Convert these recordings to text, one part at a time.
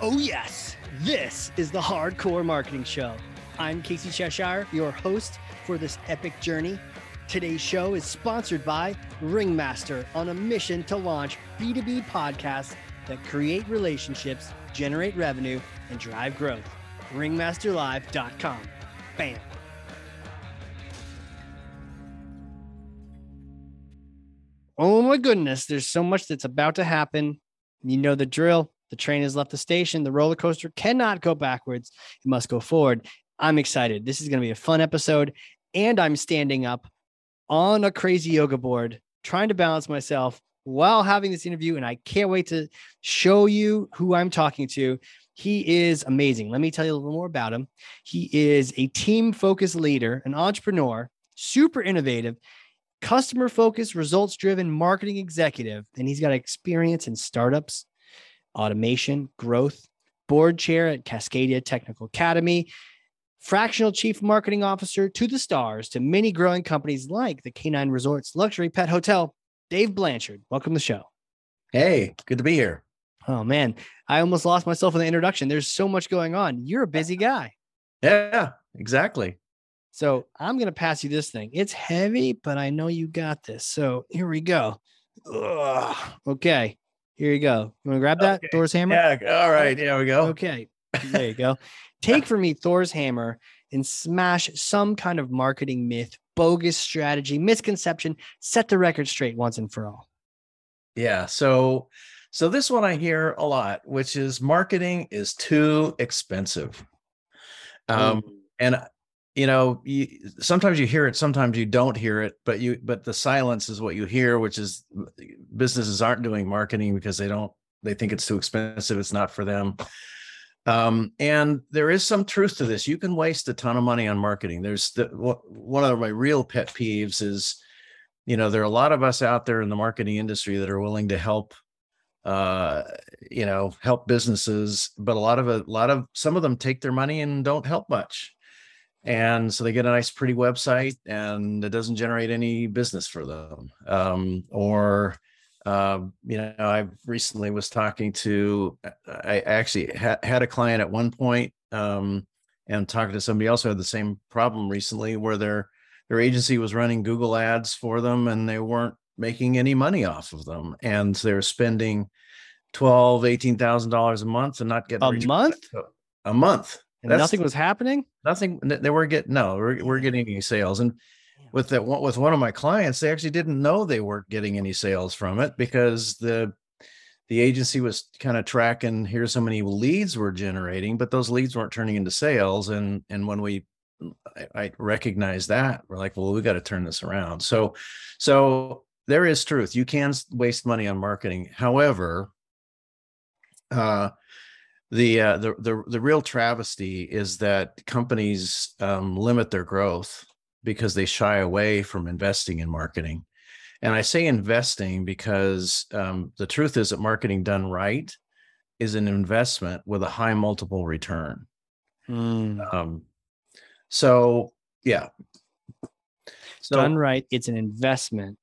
Oh, yes, this is the Hard Corps Marketing Show. I'm Casey Cheshire, your host for this epic journey. Today's show is sponsored by Ringmaster on a mission to launch B2B podcasts that create relationships, generate revenue, and drive growth. Ringmasterlive.com. Bam. Oh my goodness, there's so much that's about to happen. You know the drill. The train has left the station. The roller coaster cannot go backwards. It must go forward. I'm excited. This is going to be a fun episode. And I'm standing up on a crazy yoga board, trying to balance myself while having this interview. And I can't wait to show you who I'm talking to. He is amazing. Let me tell you a little more about him. He is a team focused leader, an entrepreneur, super innovative, customer focused, results driven marketing executive. And he's got experience in startups, automation, growth, board chair at Cascadia Technical Academy, fractional chief marketing officer to the stars to many growing companies like the K9 Resorts Luxury Pet Hotel. Dave Blanchard, welcome to the show. Hey, good to be here. Oh man, I almost lost myself in the introduction. There's so much going on. You're a busy guy. Yeah, exactly. So I'm going to pass you this thing. It's heavy, but I know you got this. So here we go. Ugh. Okay. Here you go. You want to grab that? Okay. Thor's hammer? Yeah. All right. There we go. Okay. There you go. Take for me Thor's hammer and smash some kind of marketing myth, bogus strategy, misconception, set the record straight once and for all. Yeah. So, so this one I hear a lot, which is marketing is too expensive. Um, and you know, you, sometimes you hear it, sometimes you don't hear it, but you, but the silence is what you hear, which is businesses aren't doing marketing because they don't, they think it's too expensive. It's not for them. Um, and there is some truth to this. You can waste a ton of money on marketing. There's the, one of my real pet peeves is, you know, there are a lot of us out there in the marketing industry that are willing to help, uh, you know, help businesses, but a lot of a lot of some of them take their money and don't help much. And so they get a nice, pretty website, and it doesn't generate any business for them. Um, or um, you know, I recently was talking to, I actually ha- had a client at one point, um, and talking to somebody else who had the same problem recently, where their their agency was running Google ads for them, and they weren't making any money off of them, and they're spending twelve, eighteen thousand dollars a month and not getting A month? a month, And That's- nothing was happening? nothing. They were getting no, we're, we're getting any sales, and with that with one of my clients they actually didn't know they weren't getting any sales from it because the the agency was kind of tracking here's how many leads we're generating but those leads weren't turning into sales and and when we I, I recognize that we're like well we got to turn this around. So so there is truth you can waste money on marketing. However uh the uh the the, the real travesty is that companies um limit their growth because they shy away from investing in marketing. And I say investing because um, the truth is that marketing done right is an investment with a high multiple return. Hmm. Um, so, yeah. So, Done right. It's an investment.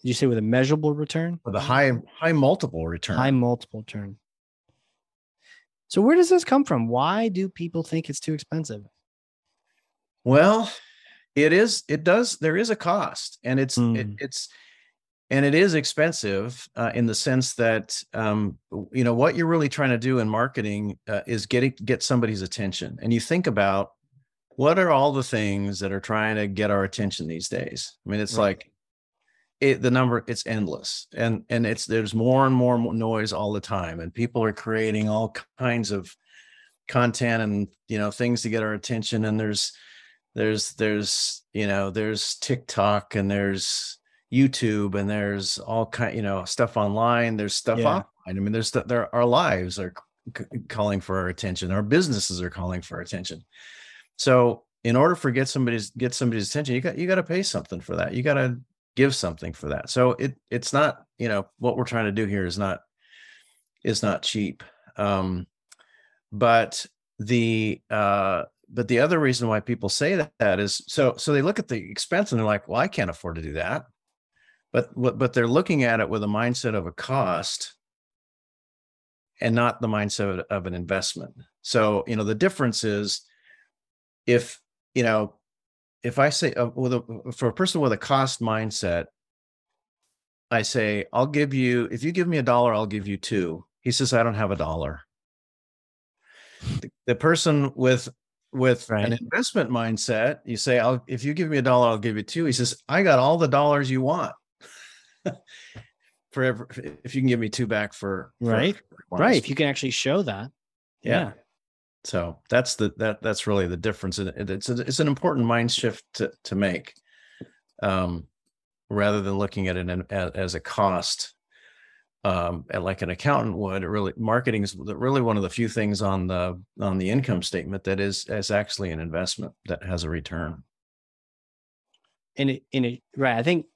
Did you say with a measurable return? with a high high multiple return. High multiple return. So where does this come from? Why do people think it's too expensive? Well, it is. It does. There is a cost, and it's it, Mm. it's and it is expensive uh, in the sense that um, you know what you're really trying to do in marketing uh, is getting get somebody's attention. And you think about what are all the things that are trying to get our attention these days. I mean, it's Right. like it the number it's endless and and it's there's more and more noise all the time and people are creating all kinds of content and you know things to get our attention and there's there's there's you know there's TikTok and there's YouTube and there's all kind you know stuff online there's stuff Yeah. offline I mean there's there our lives are c- calling for our attention. Our businesses are calling for our attention. So in order for get somebody's get somebody's attention you got you got to pay something for that. You got to give something for that. So it it's not you know what we're trying to do here is not is not cheap. Um but the uh but the other reason why people say that, that is so so they look at the expense and they're like well i can't afford to do that but but they're looking at it with a mindset of a cost and not the mindset of an investment. So, you know, the difference is if, you know, if I say uh, a, for a person with a cost mindset, I say, I'll give you, if you give me a dollar, I'll give you two. He says, I don't have a dollar. The, the person with with right. an investment mindset, you say, I'll if you give me a dollar, I'll give you two. He says, I got all the dollars you want. Forever if you can give me two back for right. For right. If you can actually show that. yeah. yeah so that's the that that's really the difference it, it's a, it's an important mind shift to to make um rather than looking at it as a cost um like an accountant would really marketing is really one of the few things on the on the income statement that is is actually an investment that has a return in it in it right i think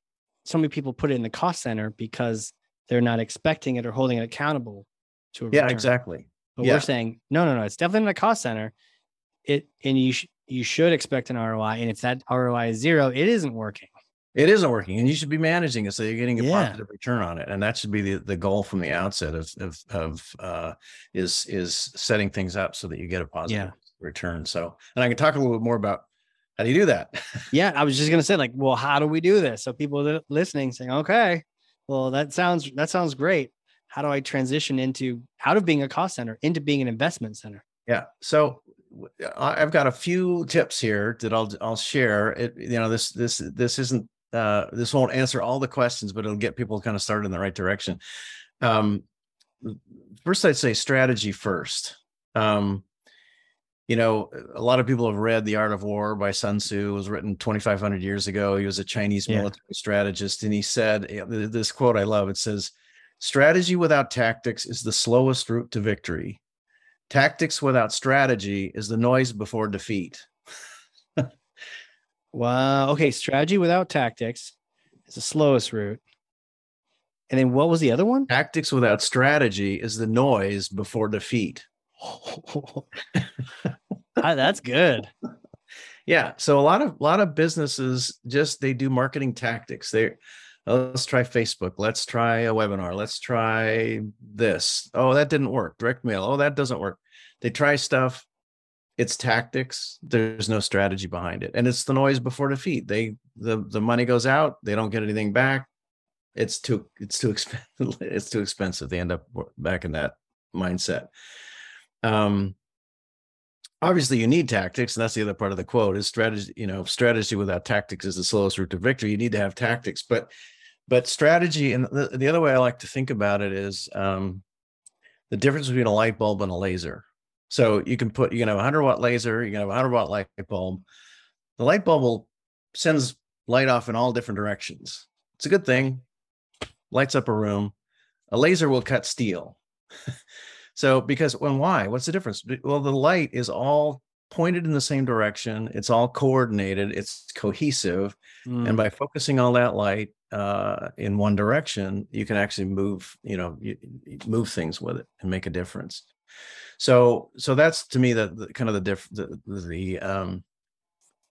so many people put it in the cost center because they're not expecting it or holding it accountable to a yeah return. exactly but yeah. we're saying no, no, no. It's definitely in a cost center. It and you sh- you should expect an ROI. And if that ROI is zero, it isn't working. It isn't working, and you should be managing it so you're getting a yeah. positive return on it. And that should be the, the goal from the outset of of, of uh, is is setting things up so that you get a positive yeah. return. So, and I can talk a little bit more about how do you do that. yeah, I was just gonna say like, well, how do we do this? So people are listening saying, okay, well, that sounds that sounds great how do I transition into out of being a cost center into being an investment center? Yeah. So I've got a few tips here that I'll I'll share. It you know this this this isn't uh, this won't answer all the questions, but it'll get people kind of started in the right direction. Um, first, I'd say strategy first. Um, you know, a lot of people have read The Art of War by Sun Tzu. It was written 2,500 years ago. He was a Chinese military yeah. strategist, and he said this quote I love. It says, Strategy without tactics is the slowest route to victory. Tactics without strategy is the noise before defeat. Wow. Okay. Strategy without tactics is the slowest route. And then what was the other one? Tactics without strategy is the noise before defeat. Ah, that's good. Yeah. So a lot of a lot of businesses just they do marketing tactics. They oh, let's try Facebook. Let's try a webinar. Let's try this. Oh, that didn't work. Direct mail. Oh, that doesn't work. They try stuff. It's tactics. There's no strategy behind it. And it's the noise before defeat. They the the money goes out, they don't get anything back. It's too it's too expensive. it's too expensive. They end up back in that mindset. Um obviously you need tactics and that's the other part of the quote is strategy you know strategy without tactics is the slowest route to victory you need to have tactics but but strategy and the, the other way i like to think about it is um, the difference between a light bulb and a laser so you can put you can have a 100 watt laser you can have a 100 watt light bulb. The light bulb will sends light off in all different directions. It's a good thing. Lights up a room. A laser will cut steel. So because when why? What's the difference? Well the light is all pointed in the same direction. It's all coordinated. It's cohesive. Mm. and by focusing all that light uh, in one direction, you can actually move, you know, you, you move things with it and make a difference. So, so that's to me the, the kind of the diff the, the um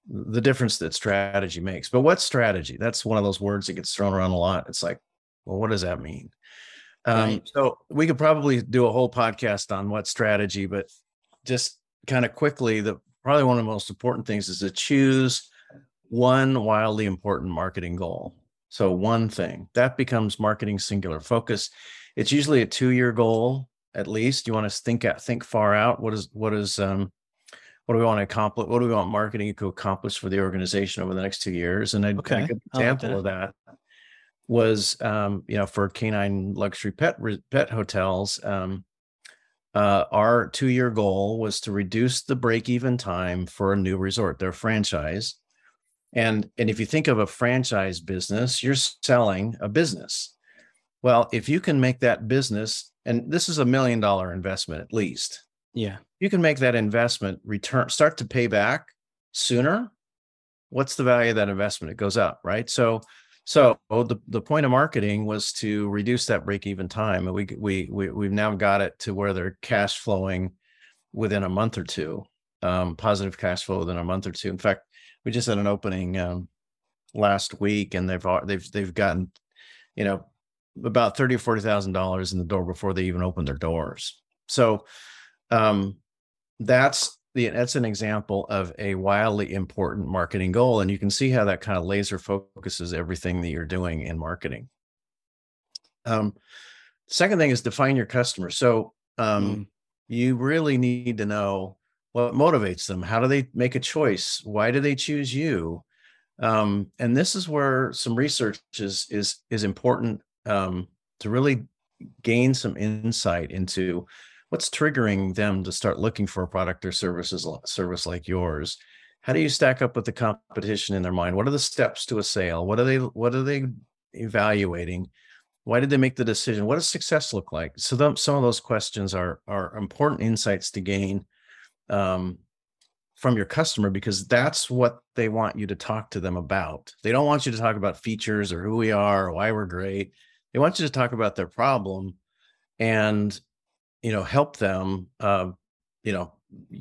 the difference that strategy makes. But what strategy? That's one of those words that gets thrown around a lot. It's like, well, what does that mean? Um, right. So we could probably do a whole podcast on what strategy, but just kind of quickly, the probably one of the most important things is to choose one wildly important marketing goal. So one thing that becomes marketing singular focus. It's usually a two-year goal at least. You want to think at think far out. What is what is um what do we want to accomplish? What do we want marketing to accomplish for the organization over the next two years? And a, okay. a good example like that. of that was um, you know, for K9 luxury pet pet hotels, um, uh, our two-year goal was to reduce the break-even time for a new resort, their franchise, and and if you think of a franchise business, you're selling a business. Well, if you can make that business, and this is a million dollar investment at least. Yeah. You can make that investment return start to pay back sooner. What's the value of that investment? It goes up, right? So so the, the point of marketing was to reduce that break even time. And we, we, we, we've now got it to where they're cash flowing within a month or two, um, positive cash flow within a month or two. In fact, we just had an opening um, last week, and they've they've they've gotten, you know, about thirty or forty thousand dollars in the door before they even open their doors. So um, that's the that's an example of a wildly important marketing goal, and you can see how that kind of laser focuses everything that you're doing in marketing. Um, second thing is define your customer. So um, mm. you really need to know what motivates them. How do they make a choice? Why do they choose you? Um, and this is where some research is is is important um, to really gain some insight into what's triggering them to start looking for a product or services service like yours. How do you stack up with the competition in their mind? What are the steps to a sale? What are they what are they evaluating? Why did they make the decision? What does success look like? So them, some of those questions are are important insights to gain um, from your customer because that's what they want you to talk to them about. They don't want you to talk about features or who we are or why we're great they want you to talk about their problem and you know help them uh, you know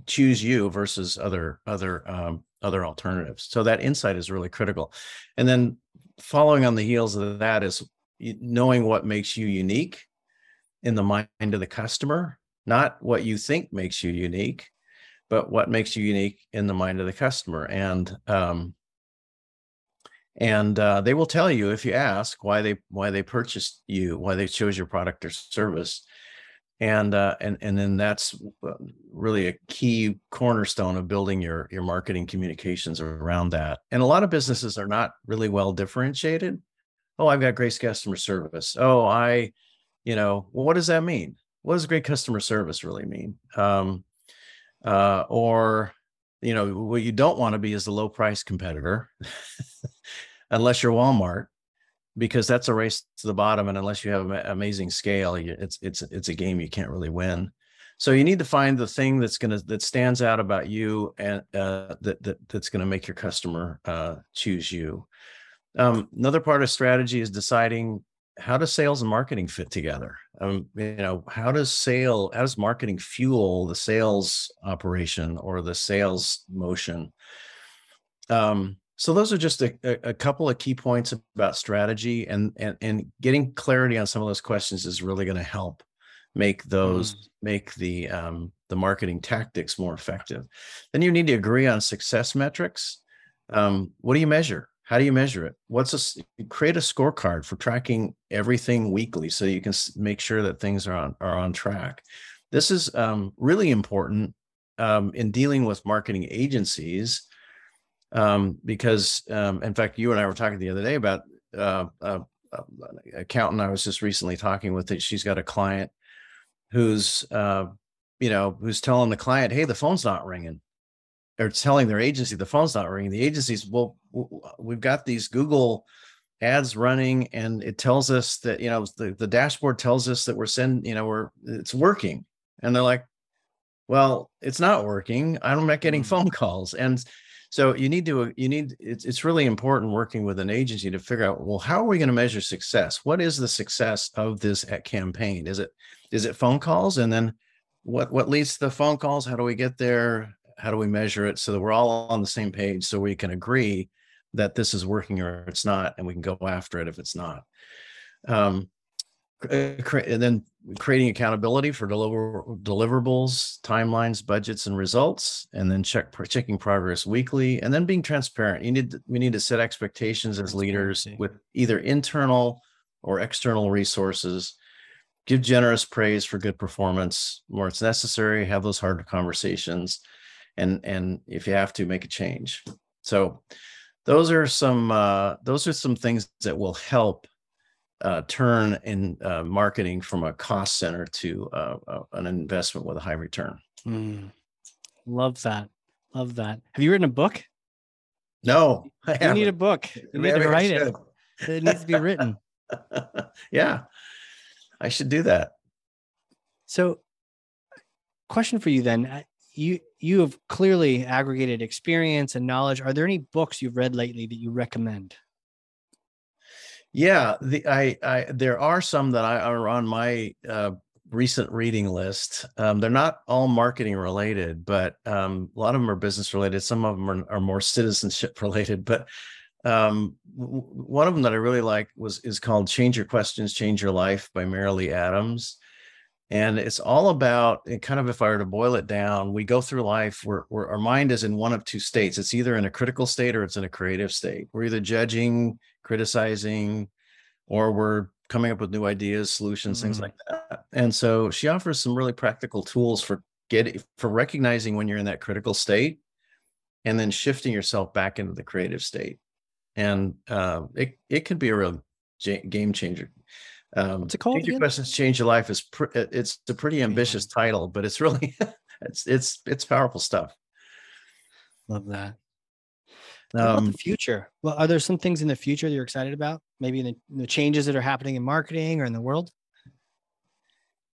choose you versus other other um, other alternatives. So that insight is really critical. And then following on the heels of that is knowing what makes you unique in the mind of the customer not what you think makes you unique but what makes you unique in the mind of the customer. And um, and uh, they will tell you if you ask why they why they purchased you why they chose your product or service and uh, and and then that's uh, really a key cornerstone of building your your marketing communications around that. And a lot of businesses are not really well differentiated. Oh, I've got great customer service. Oh, I, you know, well, what does that mean? What does great customer service really mean? Um, uh, or, you know, what you don't want to be is a low price competitor, unless you're Walmart because that's a race to the bottom and unless you have amazing scale it's it's it's a game you can't really win. So you need to find the thing that's to that stands out about you and uh, that, that that's to make your customer uh, choose you. Um, another part of strategy is deciding how does sales and marketing fit together? Um, you know how does sale how does marketing fuel the sales operation or the sales motion? Um, so those are just a, a, couple of key points about strategy and, and and getting clarity on some of those questions is really going to help make those mm. make the um, the marketing tactics more effective. Then you need to agree on success metrics. Um, what do you measure? How do you measure it? What's a create a scorecard for tracking everything weekly so you can make sure that things are on are on track. This is um, really important um, in dealing with marketing agencies um, because um, in fact you and i were talking the other day about uh, uh, accountant i was just recently talking with That she's got a client who's uh, you know who's telling the client hey the phone's not ringing. Or telling their agency the phone's not ringing. The agency's well we've got these google ads running and it tells us that you know the, the dashboard tells us that we're sending you know we're it's working. And they're like well it's not working. I'm not getting mm. phone calls. And so you need to you need it's it's really important working with an agency to figure out well how are we going to measure success? What is the success of this campaign? Is it is it phone calls and then what what leads to the phone calls? How do we get there? How do we measure it so that we're all on the same page so we can agree that this is working or it's not and we can go after it if it's not. Um, uh, and then creating accountability for deliver, deliverables, timelines, budgets, and results, and then check checking progress weekly, and then being transparent. You need we need to set expectations as leaders with either internal or external resources. Give generous praise for good performance where it's necessary. Have those hard conversations, and and if you have to, make a change. So, those are some uh, those are some things that will help uh, turn in uh, marketing from a cost center to uh, uh an investment with a high return. Mm, love that. Love that. Have you written a book? No, you need a book. You need to write it. It needs to be written. yeah, I should do that. So, question for you then: you you have clearly aggregated experience and knowledge. Are there any books you've read lately that you recommend? Yeah, the I, I there are some that I are on my uh, recent reading list. Um, they're not all marketing related, but um, a lot of them are business related. Some of them are, are more citizenship related. But um, w- one of them that I really like was is called "Change Your Questions, Change Your Life" by Marilee Adams. and it's all about kind of if i were to boil it down we go through life where, where our mind is in one of two states it's either in a critical state or it's in a creative state we're either judging criticizing or we're coming up with new ideas solutions mm-hmm. things like that and so she offers some really practical tools for getting for recognizing when you're in that critical state and then shifting yourself back into the creative state and uh, it, it can be a real game changer um, What's it called? Your questions change your life is pr- it's a pretty ambitious yeah. title, but it's really it's it's it's powerful stuff. Love that. Um, about the future? Well, are there some things in the future that you're excited about? Maybe the, the changes that are happening in marketing or in the world?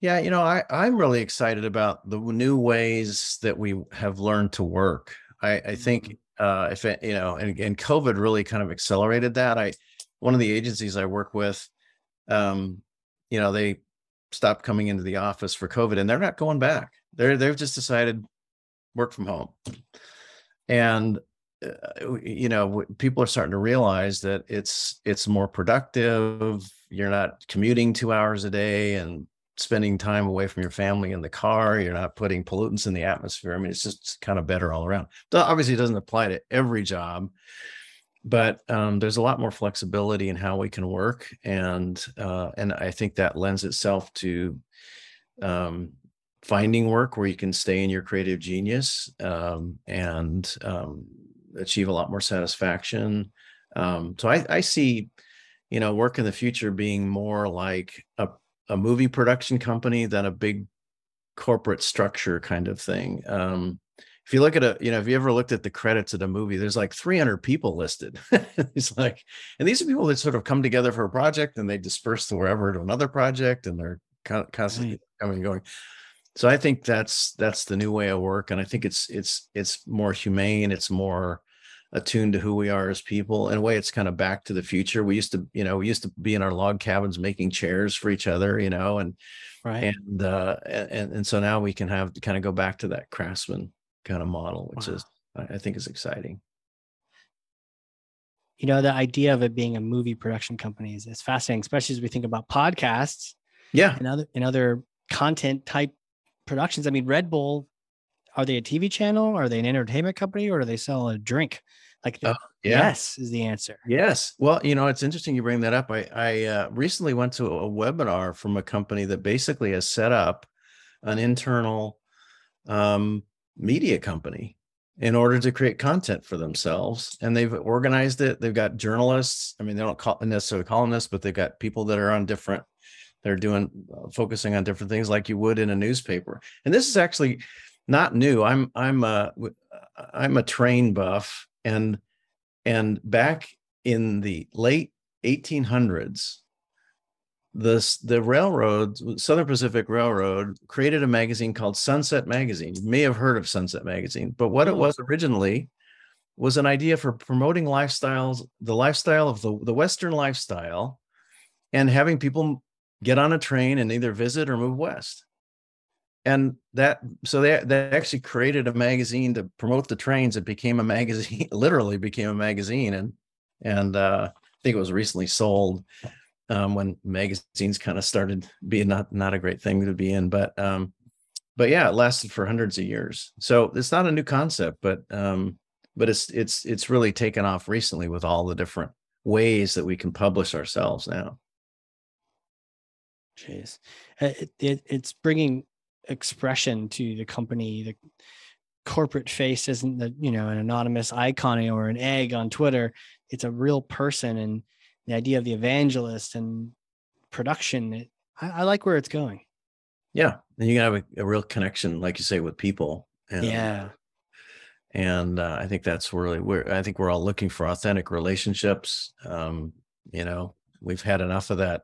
Yeah, you know, I, I'm really excited about the new ways that we have learned to work. I, I think mm-hmm. uh, if it, you know, and, and COVID really kind of accelerated that. I one of the agencies I work with um, you know, they stopped coming into the office for COVID and they're not going back. They're they've just decided work from home. And uh, you know, people are starting to realize that it's it's more productive. You're not commuting 2 hours a day and spending time away from your family in the car. You're not putting pollutants in the atmosphere. I mean, it's just kind of better all around. Obviously, it doesn't apply to every job, but um, there's a lot more flexibility in how we can work, and uh, and I think that lends itself to um, finding work where you can stay in your creative genius um, and um, achieve a lot more satisfaction. Um, so I, I see, you know, work in the future being more like a a movie production company than a big corporate structure kind of thing. Um, if you look at a, you know, if you ever looked at the credits of a movie, there's like 300 people listed. it's like, and these are people that sort of come together for a project and they disperse to wherever to another project and they're constantly right. coming and going. So I think that's that's the new way of work, and I think it's it's it's more humane. It's more attuned to who we are as people. In a way, it's kind of back to the future. We used to, you know, we used to be in our log cabins making chairs for each other, you know, and right, and uh, and and so now we can have to kind of go back to that craftsman kind of model, which wow. is I think is exciting. You know, the idea of it being a movie production company is, is fascinating, especially as we think about podcasts. Yeah. And other and other content type productions. I mean, Red Bull, are they a TV channel? Are they an entertainment company or do they sell a drink? Like uh, yeah. yes is the answer. Yes. Well, you know, it's interesting you bring that up. I I uh, recently went to a webinar from a company that basically has set up an internal um, media company in order to create content for themselves. And they've organized it. They've got journalists. I mean, they don't call necessarily columnists, but they've got people that are on different, they're doing uh, focusing on different things like you would in a newspaper. And this is actually not new. I'm I'm a I'm a train buff and and back in the late 1800s the the railroad southern pacific railroad created a magazine called sunset magazine. You may have heard of sunset magazine but what it was originally was an idea for promoting lifestyles the lifestyle of the, the western lifestyle and having people get on a train and either visit or move west and that so they, they actually created a magazine to promote the trains it became a magazine literally became a magazine and and uh, i think it was recently sold um, when magazines kind of started being not not a great thing to be in. But um, but yeah, it lasted for hundreds of years. So it's not a new concept, but um, but it's it's it's really taken off recently with all the different ways that we can publish ourselves now. Jeez, it, it, it's bringing expression to the company. The corporate face isn't the you know an anonymous icon or an egg on Twitter. It's a real person, and the idea of the evangelist and production. It, I, I, like where it's going. Yeah, and you can have a, a, real connection, like you say, with people. And, yeah, and uh, I think that's really where I think we're all looking for authentic relationships. Um, you know, we've had enough of that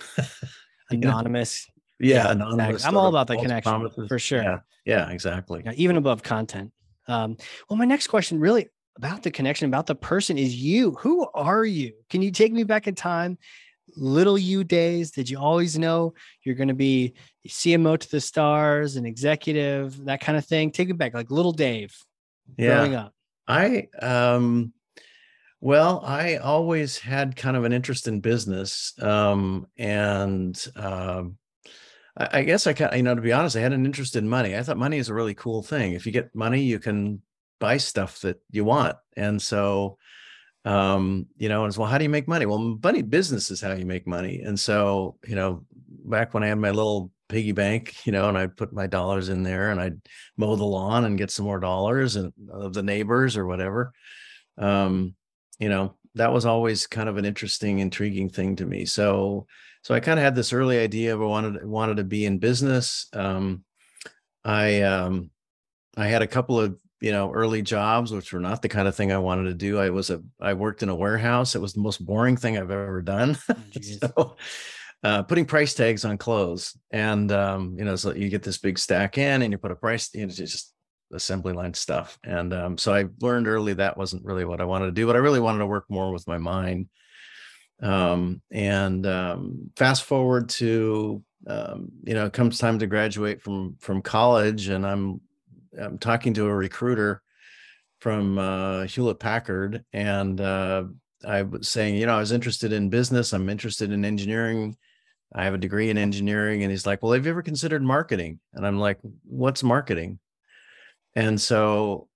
anonymous. Yeah, yeah. Exactly. I'm all about the connection promises. for sure. Yeah, yeah exactly. Yeah, even above content. Um, well, my next question really about the connection, about the person is you. Who are you? Can you take me back in time? Little you days, did you always know you're going to be CMO to the stars, an executive, that kind of thing? Take it back, like little Dave yeah. growing up. I, um, well, I always had kind of an interest in business. Um, and, um, I, guess I can, you know, to be honest, I had an interest in money. I thought money is a really cool thing. If you get money, you can buy stuff that you want. And so, um, you know, and it's, well, how do you make money? Well, money business is how you make money. And so, you know, back when I had my little piggy bank, you know, and I'd put my dollars in there and I'd mow the lawn and get some more dollars and of the neighbors or whatever. Um, you know, that was always kind of an interesting, intriguing thing to me. So, so I kind of had this early idea of I wanted wanted to be in business. Um, I um, I had a couple of you know early jobs which were not the kind of thing I wanted to do. I was a I worked in a warehouse. It was the most boring thing I've ever done. Oh, so, uh, putting price tags on clothes, and um, you know, so you get this big stack in, and you put a price. You know, it's just assembly line stuff. And um, so I learned early that wasn't really what I wanted to do, but I really wanted to work more with my mind um, and um, fast forward to um, you know, it comes time to graduate from from college, and I'm I'm talking to a recruiter from uh, Hewlett Packard, and uh, I was saying, you know, I was interested in business. I'm interested in engineering. I have a degree in engineering, and he's like, "Well, have you ever considered marketing?" And I'm like, "What's marketing?" And so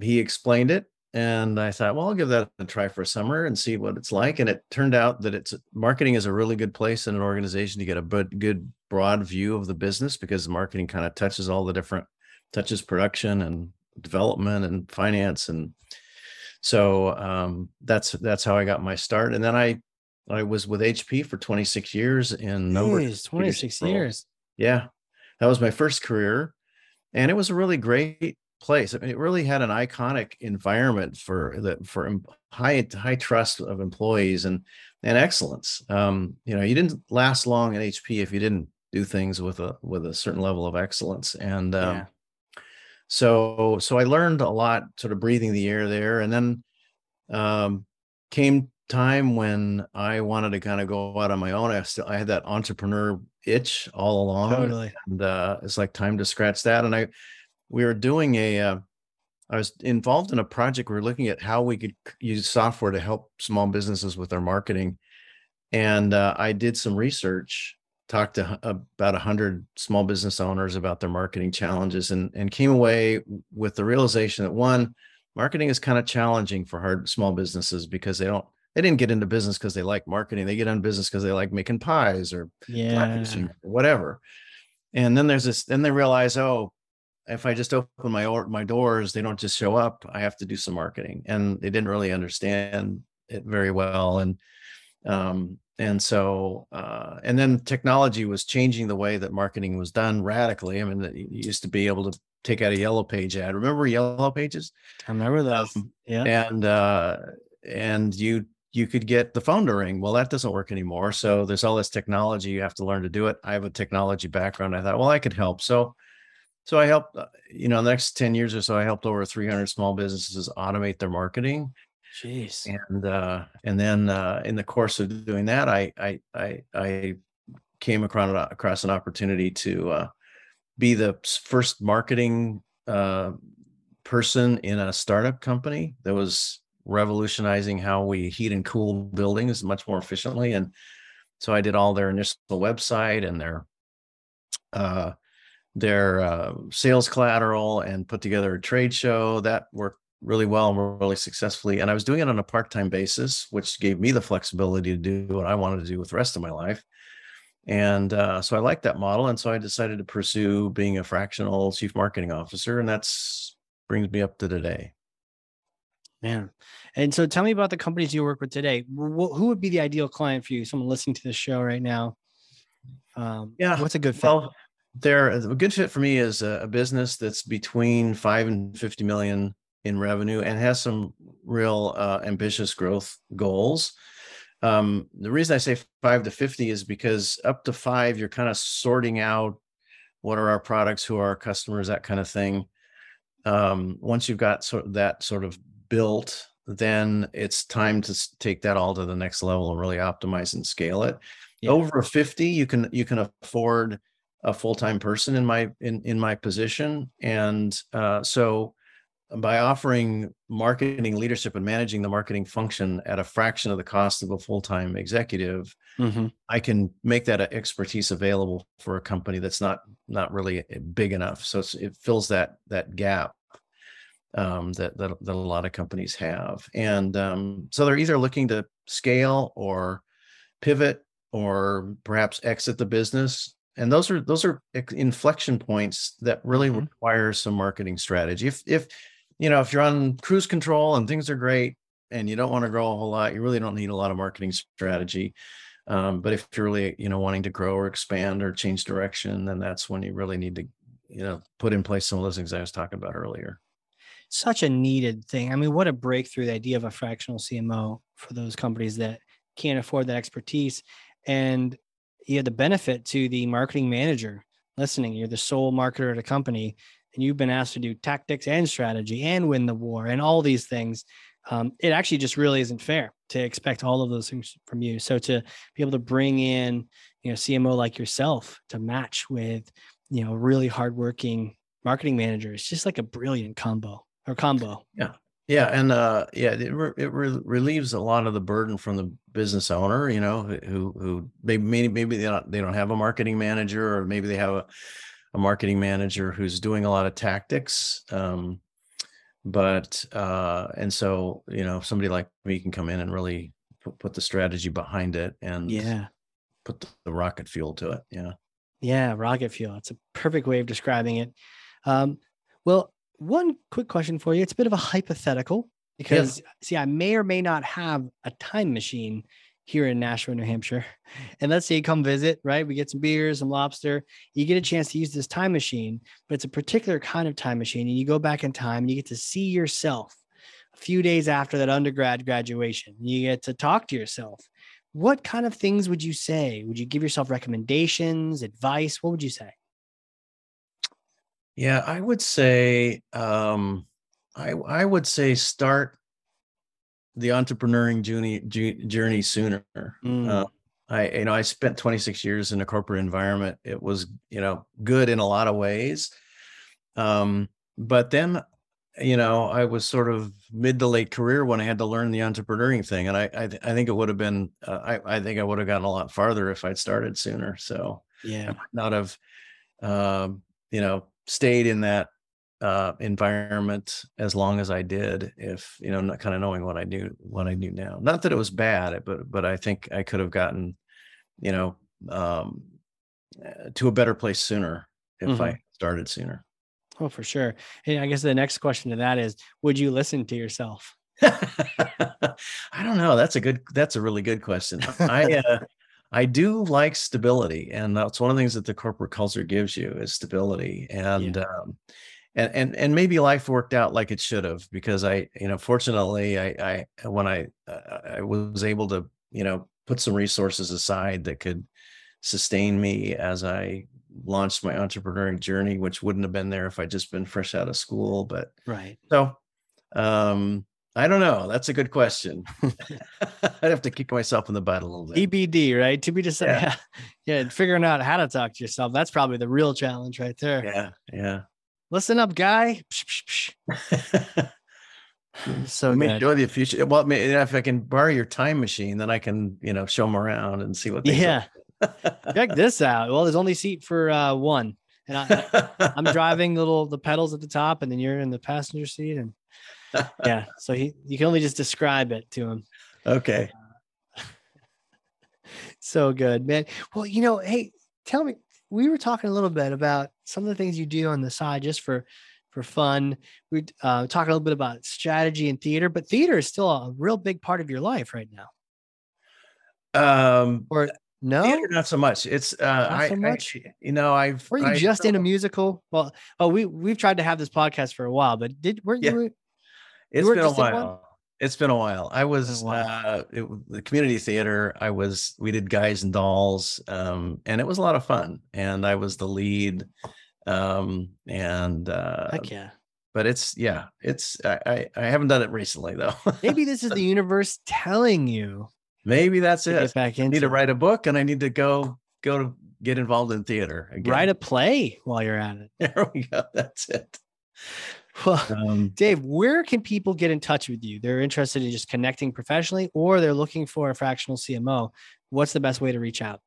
he explained it, and I thought, well, I'll give that a try for a summer and see what it's like. And it turned out that it's marketing is a really good place in an organization to get a good, broad view of the business because marketing kind of touches all the different touches production and development and finance and so um, that's that's how I got my start. And then I I was with HP for 26 years in number 26 years. Yeah, that was my first career, and it was a really great place. I mean, it really had an iconic environment for the for high high trust of employees and and excellence. Um, you know, you didn't last long at HP if you didn't do things with a with a certain level of excellence. And um, yeah. so so I learned a lot, sort of breathing the air there, and then um, came time when I wanted to kind of go out on my own. I still I had that entrepreneur itch all along. Totally. And uh, it's like time to scratch that. And I we were doing a. Uh, I was involved in a project. We were looking at how we could use software to help small businesses with their marketing, and uh, I did some research, talked to about a hundred small business owners about their marketing challenges, and and came away with the realization that one, marketing is kind of challenging for hard small businesses because they don't they didn't get into business because they like marketing. They get into business because they like making pies or yeah or whatever. And then there's this. Then they realize, oh, if I just open my or, my doors, they don't just show up. I have to do some marketing, and they didn't really understand it very well. And um, and so uh, and then technology was changing the way that marketing was done radically. I mean, you used to be able to take out a yellow page ad. Remember yellow pages? I remember those. Um, yeah. And uh, and you you could get the phone to ring. Well, that doesn't work anymore. So there's all this technology. You have to learn to do it. I have a technology background. I thought, well, I could help. So so I helped, uh, you know, the next 10 years or so, I helped over 300 small businesses automate their marketing. Jeez. And, uh, and then, uh, in the course of doing that, I, I, I, I came across, across an opportunity to, uh, be the first marketing, uh, person in a startup company that was revolutionizing how we heat and cool buildings much more efficiently. And so I did all their initial website and their, uh, their uh, sales collateral and put together a trade show. That worked really well and really successfully and i was doing it on a part-time basis which gave me the flexibility to do what i wanted to do with the rest of my life. And uh, so i liked that model and so i decided to pursue being a fractional chief marketing officer and that's brings me up to today. Man. And so tell me about the companies you work with today. Who would be the ideal client for you? Someone listening to this show right now? Um, yeah. what's a good fit? Well, they're a good fit for me is a, a, business that's between five and 50 million in revenue and has some real uh, ambitious growth goals. Um, the reason I say five to 50 is because up to five, you're kind of sorting out what are our products, who are our customers, that kind of thing. Um, once you've got sort of that sort of built, then it's time to take that all to the next level and really optimize and scale it. Yeah. Over 50, you can you can afford a full-time person in my in in my position. And uh, so by offering marketing leadership and managing the marketing function at a fraction of the cost of a full-time executive Mhm. i can make that expertise available for a company that's not not really big enough. So it's, it fills that that gap um, that, that that a lot of companies have. And um, so they're either looking to scale or pivot or perhaps exit the business and those are those are inflection points that really Mhm. require some marketing strategy if if you know if you're on cruise control and things are great and you don't want to grow a whole lot you really don't need a lot of marketing strategy um, but if you're really you know wanting to grow or expand or change direction then that's when you really need to you know put in place some of those things i was talking about earlier Such a needed thing. I mean, what a breakthrough the idea of a fractional CMO for those companies that can't afford that expertise. And you have the benefit to the marketing manager listening. You're the sole marketer at a company, and you've been asked to do tactics and strategy and win the war and all these things. Um, it actually just really isn't fair to expect all of those things from you. So to be able to bring in, you know, CMO like yourself to match with, you know, really hardworking marketing manager is just like a brilliant combo or combo. Yeah, and uh, yeah, it, re- it re- relieves a lot of the burden from the business owner. You know, who who they maybe maybe they don't they don't have a marketing manager, or maybe they have a, a marketing manager who's doing a lot of tactics. Um, but uh, and so you know, somebody like me can come in and really put, put the strategy behind it and Yeah. put the, the rocket fuel to it. Yeah. Yeah, rocket fuel. It's a perfect way of describing it. Um, well, one quick question for you. It's a bit of a hypothetical because, see, I may or may not have a time machine here in Nashua, New Hampshire. And let's say you come visit, right? We get some beers, some lobster. You get a chance to use this time machine, but it's a particular kind of time machine. And you go back in time and you get to see yourself a few days after that undergrad graduation. You get to talk to yourself. What kind of things would you say? Would you give yourself recommendations, advice? What would you say? Yeah, I would say um I I would say start the entrepreneuring journey ju- journey sooner. Mm. Uh, I you know I spent 26 years in a corporate environment. It was you know good in a lot of ways, um, but then you know I was sort of mid to late career when I had to learn the entrepreneuring thing, and I I, th- I think it would have been uh, I I think I would have gotten a lot farther if I'd started sooner. So Yeah. I might not have um, you know stayed in that uh environment as long as I did if you know not kind of knowing what I knew what I knew now. Not that it was bad but but I think I could have gotten you know um uh, to a better place sooner if I started sooner. Oh, for sure. And I guess the next question to that is would you listen to yourself? I don't know. That's a good that's a really good question. I uh, I do like stability, and that's one of the things that the corporate culture gives you is stability. And um, and and and maybe life worked out like it should have because I, you know, fortunately, I I when I uh, I was able to, you know, put some resources aside that could sustain me as I launched my entrepreneurial journey, which wouldn't have been there if I'd just been fresh out of school. But Right. so, um, I don't know. That's a good question. I'd have to kick myself in the butt a little bit. EBD, right? To be decided. Yeah. Yeah. yeah. Figuring out how to talk to yourself. That's probably the real challenge right there. Yeah, yeah. Listen up, guy. Psh, psh, psh. So good. show the future. Well, if I can borrow your time machine, then I can, you know, show them around and see what they Yeah. Check this out. Well, there's only seat for uh, one. And I, I'm driving little the pedals at the top, and then you're in the passenger seat. And yeah, so he you can only just describe it to him. okay. So good, man. Well, you know, hey, tell me, we were talking a little bit about some of the things you do on the side just for for fun. We uh a little bit about strategy and theater, but theater is still a real big part of your life right now. Um, Or no? theater, not so much. It's uh, I, so I- much? you know, I've. Were you I just in a musical? Well, oh, we we've tried to have this podcast for a while, but did weren't Yeah. you? It's been a just in one? while. It's been a while. I was uh it, the community theater. I was we did Guys and Dolls, um, and it was a lot of fun. And I was the lead, um, and uh, Heck yeah. but it's yeah, it's I, I I haven't done it recently though. Maybe this is the universe telling you Maybe that's it. get back I need to write a book, and I need to go go to get involved in theater again. write a play while you're at it. There we go. That's it. Well, um, Dave, where can people get in touch with you? They're interested in just connecting professionally or they're looking for a fractional CMO. What's the best way to reach out?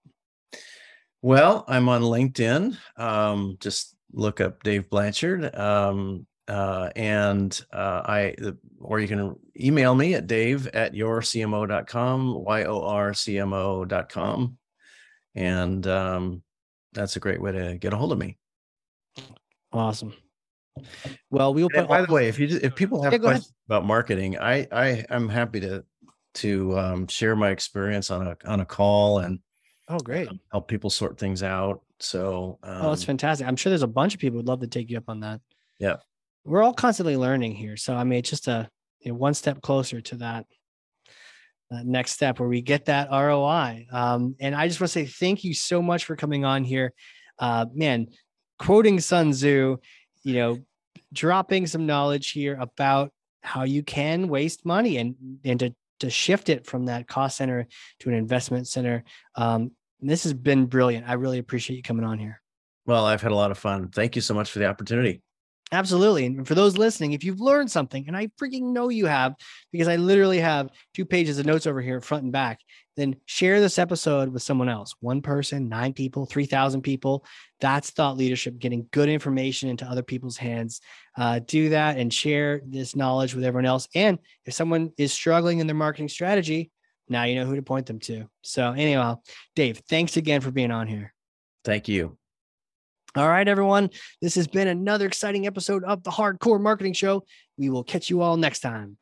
Well, I'm on LinkedIn. Um, just look up Dave Blanchard. Um, uh, and uh, I, or you can email me at dave at yorcmo.com, Y-O-R-C-M-O.com. And um, that's a great way to get a hold of me. Awesome. Well, we'll put. by the way, if you if people have yeah, questions ahead. about marketing, I I I'm happy to to um, share my experience on a on a call and oh great um, help people sort things out. So um, oh, that's fantastic. I'm sure there's a bunch of people who'd love to take you up on that. Yeah, we're all constantly learning here. So I mean, it's just a you know, one step closer to that. that next step where we get that ROI. Um, and I just want to say thank you so much for coming on here. Uh, man, quoting Sun Tzu, you know, dropping some knowledge here about how you can waste money and and to to shift it from that cost center to an investment center. Um, this has been brilliant. I really appreciate you coming on here. Well, I've had a lot of fun. Thank you so much for the opportunity. Absolutely. And for those listening, if you've learned something, and I freaking know you have, because I literally have two pages of notes over here, front and back, then share this episode with someone else one person, nine people, 3,000 people. That's thought leadership, getting good information into other people's hands. Uh, do that and share this knowledge with everyone else. And if someone is struggling in their marketing strategy, now you know who to point them to. So, anyhow, Dave, thanks again for being on here. Thank you. All right, everyone. This has been another exciting episode of the Hard Corps Marketing Show. We will catch you all next time.